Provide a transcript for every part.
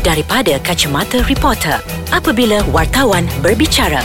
daripada kacamata reporter apabila wartawan berbicara.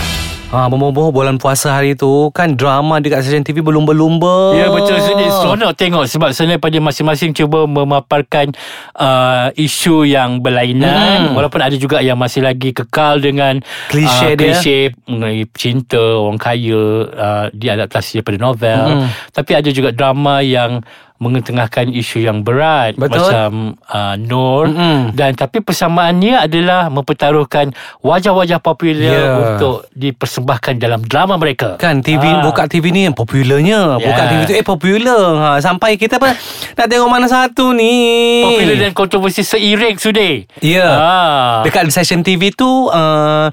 Ha, bomoh-bomoh bulan puasa hari tu kan drama dekat stesen TV berlumba-lumba. Ya betul Jadi seronok tengok Sebab sebenarnya pada masing-masing Cuba memaparkan uh, Isu yang berlainan Hmm. Walaupun ada juga Yang masih lagi kekal dengan Klise uh, dia. Klise Mengenai cinta Orang kaya uh, Diadaptasi daripada novel Hmm. Tapi ada juga drama yang mengetengahkan isu yang berat Betul. macam uh, Nur Mm-mm. dan tapi persamaannya adalah mempertaruhkan wajah-wajah popular Ya. untuk dipersembahkan dalam drama mereka. Kan TV Ah. buka TV ni yang popularnya. Buka Yeah. TV tu eh popular. Ha sampai kita apa nak tengok mana satu ni. Popular dan kontroversi seiring sudah. Ya. Ah. Dekat stesen TV tu uh,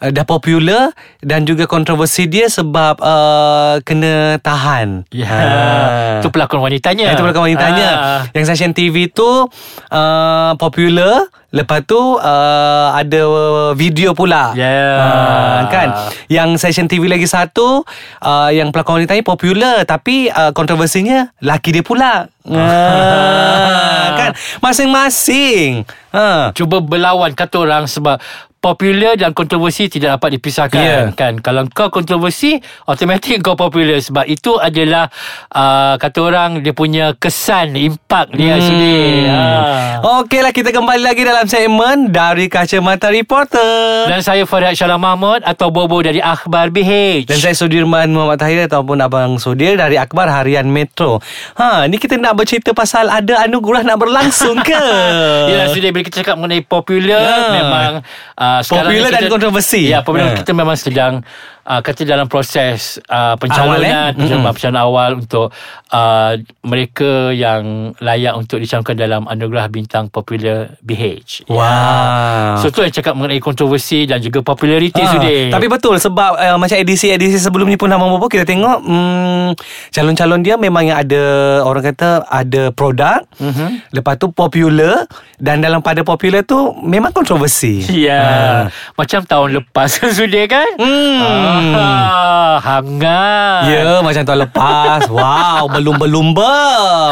uh, dah popular dan juga kontroversi dia sebab uh, kena tahan. Ya. Ha. Itu pelakon wanitanya. Itu pelakon wanitanya Ah. Yang stesen TV tu uh, Popular Lepas tu uh, Ada video pula Ya. Ah, Kan Yang stesen TV lagi satu uh, Yang pelakon wanitanya popular Tapi uh, kontroversinya Laki dia pula ah, Kan Masing-masing ha. Cuba berlawan kata orang sebab popular dan kontroversi tidak dapat dipisahkan Ya. kan kalau kau kontroversi automatik kau popular sebab itu adalah uh, kata orang dia punya kesan impak dia hmm. sudi ha. Okeylah kita kembali lagi dalam segmen Dari Kacamata Reporter dan saya Farid Syalam Mahmud atau Bobo dari Akhbar BH Dan saya Sudirman Muhammad Tahir ataupun Abang Sudir dari Akbar Harian Metro. Ha, ni kita nak bercerita pasal ada anugerah nak berlangsung ke? Yelah sudah bila kita cakap mengenai popular Ya. memang uh, sekarang Popular ni dan kita, kontroversi. Ya, popular Ya. kita memang sedang uh, kata dalam proses uh, Awal, pencalonan eh? pencalonan, pencalonan awal untuk uh, mereka yang layak untuk dicalonkan dalam anugerah bintang popular BH. Wow. So tu yang cakap mengenai kontroversi dan juga populariti Ha, sudah. Tapi betul sebab uh, macam edisi-edisi sebelum ni pun Abang Bobo kita tengok hmm, calon-calon dia memang yang ada orang kata ada produk, Mhm. lepas tu popular dan dalam pada popular tu memang kontroversi. Ya, macam tahun lepas sudah kan? Hmm. Ah, hangat. Ya, macam tahun lepas. wow, berlumba-lumba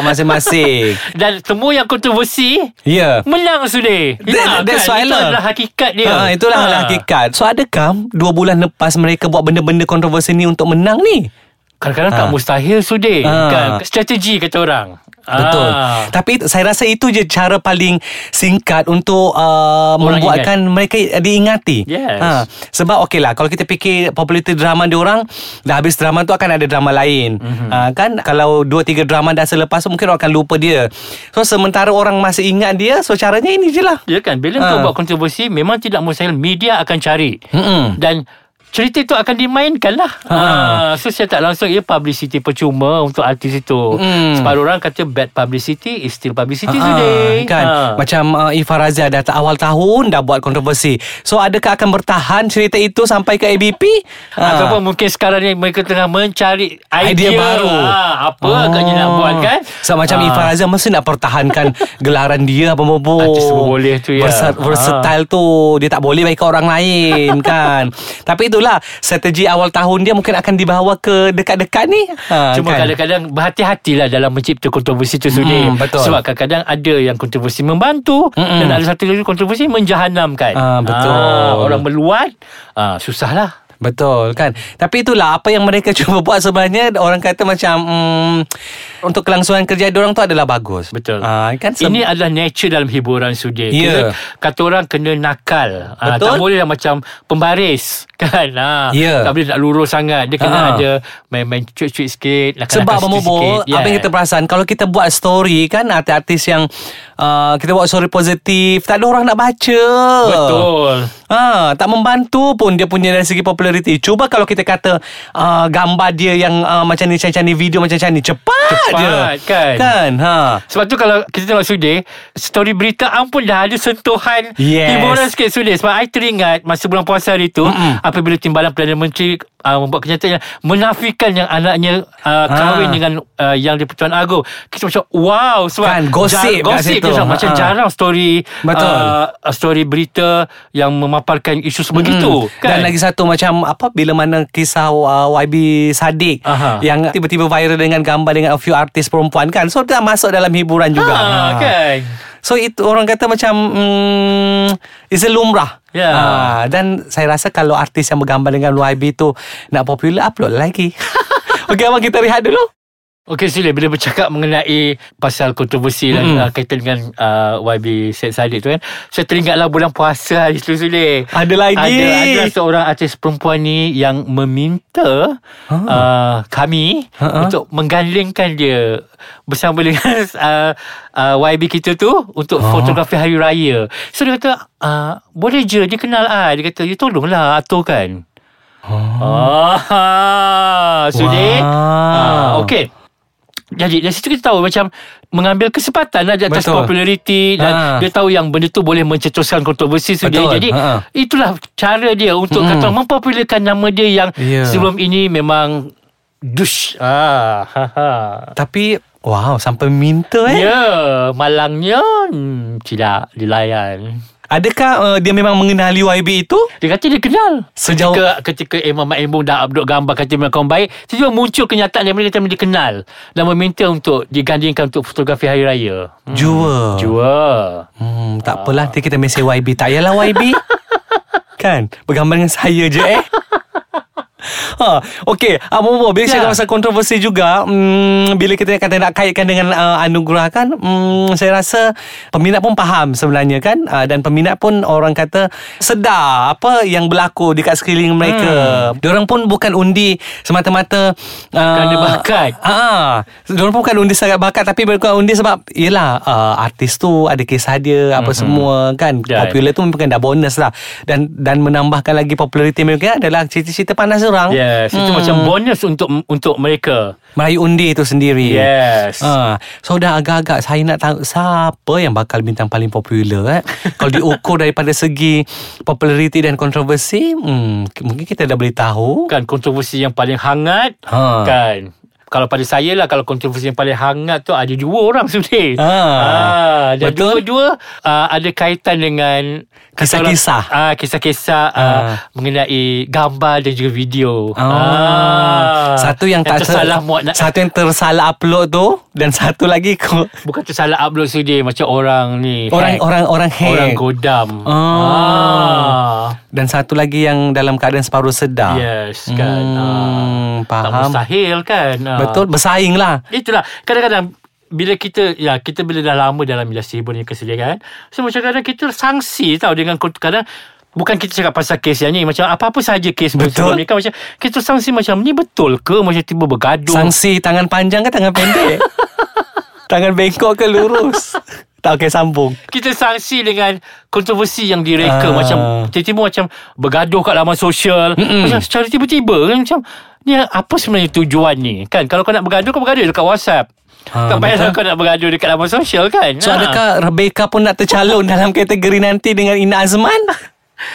masing-masing. Dan semua yang kontroversi Ya. Menang sudah That- that's why Itu lah. adalah hakikat dia Ha, itulah ha. hakikat. So adakah dua bulan lepas mereka buat benda-benda kontroversi ni untuk menang ni? Kadang-kadang Ha. tak mustahil sudah Ha. kan? Strategi kata orang Betul. Ah. Tapi saya rasa itu je cara paling singkat untuk uh, Orang membuatkan mereka diingati. Yes. Ha, sebab okey lah kalau kita fikir populariti drama dia orang dah habis drama tu akan ada drama lain. Mhm. Mm-hmm. Ha, kan kalau dua tiga drama dah selepas tu mungkin orang akan lupa dia. So sementara orang masih ingat dia so caranya ini je lah. Ya kan Bila Ha. kau buat kontroversi Memang tidak mustahil Media akan cari Mm-mm. Dan Cerita itu akan dimainkan lah Ha. ha. So saya tak langsung Ia publicity percuma Untuk artis itu Mm. Separuh orang kata Bad publicity Is still publicity Ah, today kan Ha. macam uh, Ifa Razia dah tak awal tahun dah buat kontroversi so adakah akan bertahan cerita itu sampai ke ABP Ah. Ataupun mungkin sekarang ni Mereka tengah mencari Idea, idea baru ha, Apa oh. agaknya nak buat kan So macam Ah. Ifa Razia mesti nak pertahankan gelaran dia apa bobo. Artis boleh tu, ya. Versa- Ah. Versatile tu dia tak boleh bagi ke orang lain kan. Tapi itulah strategi awal tahun dia mungkin akan dibawa ke dekat-dekat ni. Ha, Cuma kan? kadang-kadang berhati-hatilah dalam mencipta kontroversi itu Sudi. Hmm, betul. Sebab kadang-kadang ada yang kontroversi membantu Mm-mm. dan ada satu lagi kontroversi menjahanamkan. Ah, betul. Ah, orang meluat, ah, susahlah. Betul kan Tapi itulah Apa yang mereka cuba buat sebenarnya Orang kata macam mm, Untuk kelangsungan kerja orang tu adalah bagus Betul. Ah, kan se- Ini adalah nature dalam hiburan Sudi. Ya. Kita, kata orang kena nakal. Ah, Betul. tak boleh lah macam pembaris. Kan? Ah, Ya. Tak boleh nak lurus sangat. Dia kena Ah. ada main-main cuit-cuit sikit. Sebab. Bobo Ya. Apa yang kita perasan Kalau kita buat story kan Artis-artis yang uh, Kita buat story positif Tak ada orang nak baca Betul. Ha, tak membantu pun dia punya dari segi populariti. Cuba kalau kita kata uh, gambar dia yang uh, macam ni macam ni video macam ni cepat, Cepat, je. kan? Kan? Ha. Sebab tu kalau kita tengok Sudir Story berita ampun dah ada sentuhan Yes. Hiburan sikit Sudir Sebab I teringat Masa bulan puasa hari tu Mm-mm. Apabila Timbalan Perdana Menteri uh, Membuat kenyataan yang Menafikan yang anaknya uh, Kahwin Ha. dengan uh, Yang di-Pertuan Agong Kita macam wow Sebab Kan, gosip kat Gosip je, Macam Ha. jarang story Betul. uh, Story berita Yang memaparkan isu sebegitu Mm. kan? Dan lagi satu macam apa bila mana kisah uh, YB Sadiq Aha. yang tiba-tiba viral dengan gambar dengan a few artis perempuan kan. So dia masuk dalam hiburan juga. ha, kan So itu orang kata macam mm, It's a lumrah Ya. Ah, Dan saya rasa Kalau artis yang bergambar Dengan YB tu Nak popular Upload lagi Okey abang kita rehat dulu Okey Sule bila bercakap mengenai pasal kontroversi mm. uh, kaitan dengan uh, YB Syed Saddiq tu kan saya teringatlah bulan puasa hari tu Sule Ada lagi. ada ada seorang artis perempuan ni yang meminta Ha. uh, kami Ha-ha. untuk menggandingkan dia bersama dengan uh, uh, YB kita tu untuk Ha. fotografi hari raya so dia kata uh, boleh je dia kenal I dia kata ya tolonglah aturkan Ah, Sudi. Wow. Ah, okey. Jadi dari situ kita tahu macam mengambil kesempatan lah di atas Betul. populariti dan Ha. dia tahu yang benda tu boleh mencetuskan kontroversi Sudi. Betul. Jadi Ha. itulah cara dia untuk Mm. kata mempopularkan nama dia yang Ya. sebelum ini memang dush. Ah, ha, ha. Tapi Wow sampai minta eh Ya, malangnya hmm, tidak dilayan. Adakah uh, dia memang mengenali YB itu? Dia kata dia kenal. Sejauh- Ketika, ketika Imam Mak Embong dah upload gambar Kata dia kawan baik Tiba-tiba muncul kenyataan Dia kata dia kenal. Dan meminta untuk Digandingkan untuk fotografi Hari Raya. Jua. Jua. Hmm, tak apalah Nanti kita mesej YB Tak payahlah YB Kan? Bergambar dengan saya je eh Ha, okay Abu Abu Bila Ya. cakap pasal kontroversi juga hmm, Bila kita kata nak kaitkan dengan uh, anugerah kan hmm, Saya rasa Peminat pun faham sebenarnya kan uh, Dan peminat pun orang kata Sedar Apa yang berlaku Dekat sekeliling mereka hmm. Diorang pun bukan undi Semata-mata uh, Kerana bakat. Ah, Diorang pun bukan undi sangat bakat Tapi mereka undi sebab Yelah uh, Artis tu Ada kisah dia Apa mm-hmm. semua kan Dan- Popular tu bukan dah bonus lah Dan dan menambahkan lagi Populariti mereka Adalah cerita-cerita panas orang Yes. Itu macam bonus untuk untuk mereka. Melayu undi tu sendiri. Yes. Ha, so dah agak-agak saya nak tahu siapa yang bakal bintang paling popular eh. Kalau diukur daripada segi populariti dan kontroversi, hmm, mungkin kita dah boleh tahu. Kan kontroversi yang paling hangat Ha. Kan kalau pada saya lah Kalau kontroversi yang paling hangat tu Ada dua orang sebenarnya Ha. Ah, Dan Betul. dua-dua uh, Ada kaitan dengan Kisah-kisah. Ah, Kisah-kisah uh, Ah. Mengenai gambar dan juga video Ah, satu yang, tak ter- tersalah muat nak, satu yang tersalah upload tu dan satu lagi ko- Bukan tersalah upload sendiri Macam orang ni orang hack. orang orang hack. Orang godam Dan satu lagi yang dalam keadaan separuh sedar. Yes kan Hmm. Tak faham. mustahil kan Ah. Betul bersaing lah. Itulah Kadang-kadang bila kita ya kita bila dah lama dalam industri hiburan ni kesediaan so macam kadang kita sangsi tau dengan kadang bukan kita cakap pasal kes yang ni macam apa-apa saja kes Betul. ni kan macam kita sangsi macam ni betul ke macam tiba bergaduh Sangsi tangan panjang ke tangan pendek? tangan bengkok ke lurus? Tak okey sambung. kita sangsi dengan kontroversi yang direka Ah. macam tiba-tiba macam bergaduh kat laman sosial Mm-mm. macam secara tiba-tiba kan macam ni apa sebenarnya tujuan ni kan kalau kau nak bergaduh kau bergaduh dekat WhatsApp Ah, tak payahlah kau nak bergaduh dekat laman sosial kan So Ah. adakah Rebecca pun nak tercalon dalam kategori nanti dengan Ina Azman?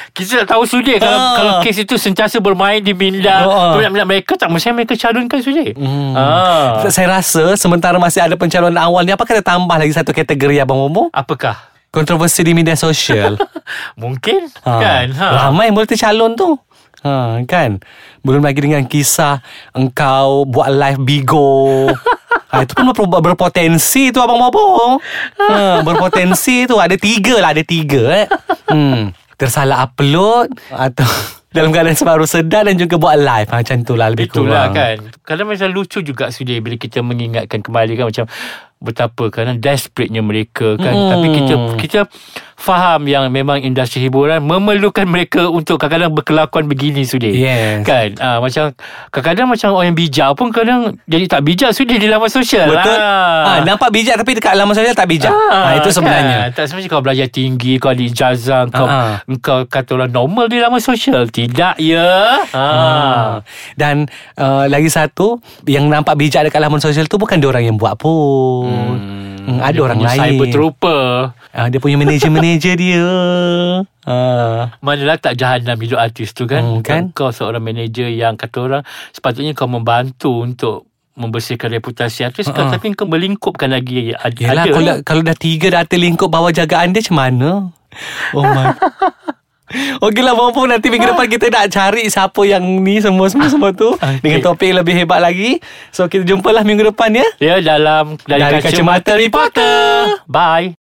Kita tak tahu sudi kalau Ah. kalau kes itu sentiasa bermain di minda Ah. peminat-peminat mereka tak mesti mereka calonkan sudi. Hmm. Ah. Saya rasa sementara masih ada pencalonan awal ni apa kata tambah lagi satu kategori Abang Momo? Apakah? Kontroversi di media sosial. Mungkin Ha. kan? Ha. Ramai boleh tercalon tu. Ha, kan? Belum lagi dengan kisah engkau buat live bigo. ha, itu pun ber- berpotensi tu Abang Bobo. Ha, berpotensi tu. Ada tiga lah, ada tiga eh. Hmm. Tersalah upload atau dalam keadaan sebaru sedar dan juga buat live. Ha, macam tu lah lebih Itulah kurang. kan Kadang macam lucu juga Sudi Bila kita mengingatkan kembali kan Macam Betapa kadang desperate-nya mereka kan Hmm. Tapi kita Kita Faham yang memang industri hiburan Memerlukan mereka Untuk kadang-kadang berkelakuan begini Sudi Yes. Kan ah, Macam Kadang-kadang macam orang yang bijak pun Kadang Jadi tak bijak Sudi di laman sosial Betul. Ah. Ha, nampak bijak tapi dekat laman sosial tak bijak. Ha, itu sebenarnya. Kan? Tak sebenarnya kau belajar tinggi Kau ada ijazah Kau, Ah. kau kata orang normal di laman sosial Tidak ya ha. Ah. Dan uh, lagi satu yang nampak bijak dekat laman sosial tu bukan dia orang yang buat pun. Hmm, ada Dia orang lain. Cyber trooper Ah, dia punya manager-manager dia. Ah. Manalah tak jahanam hidup artis tu kan, Hmm, kan? Kau seorang manager yang kata orang Sepatutnya kau membantu untuk membersihkan reputasi artis uh-uh. Tapi kau melingkupkan lagi ada, Yelah, ada kalau, dah, kalau dah tiga dah terlingkup bawah jagaan dia macam mana? Oh my. Okeylah Bang Pum Nanti minggu depan kita nak cari Siapa yang ni Semua-semua tu Okey. Dengan topik yang lebih hebat lagi So kita jumpalah minggu depan ya Ya dalam Dari, Dari Kacamata, Kacamata Reporter Bye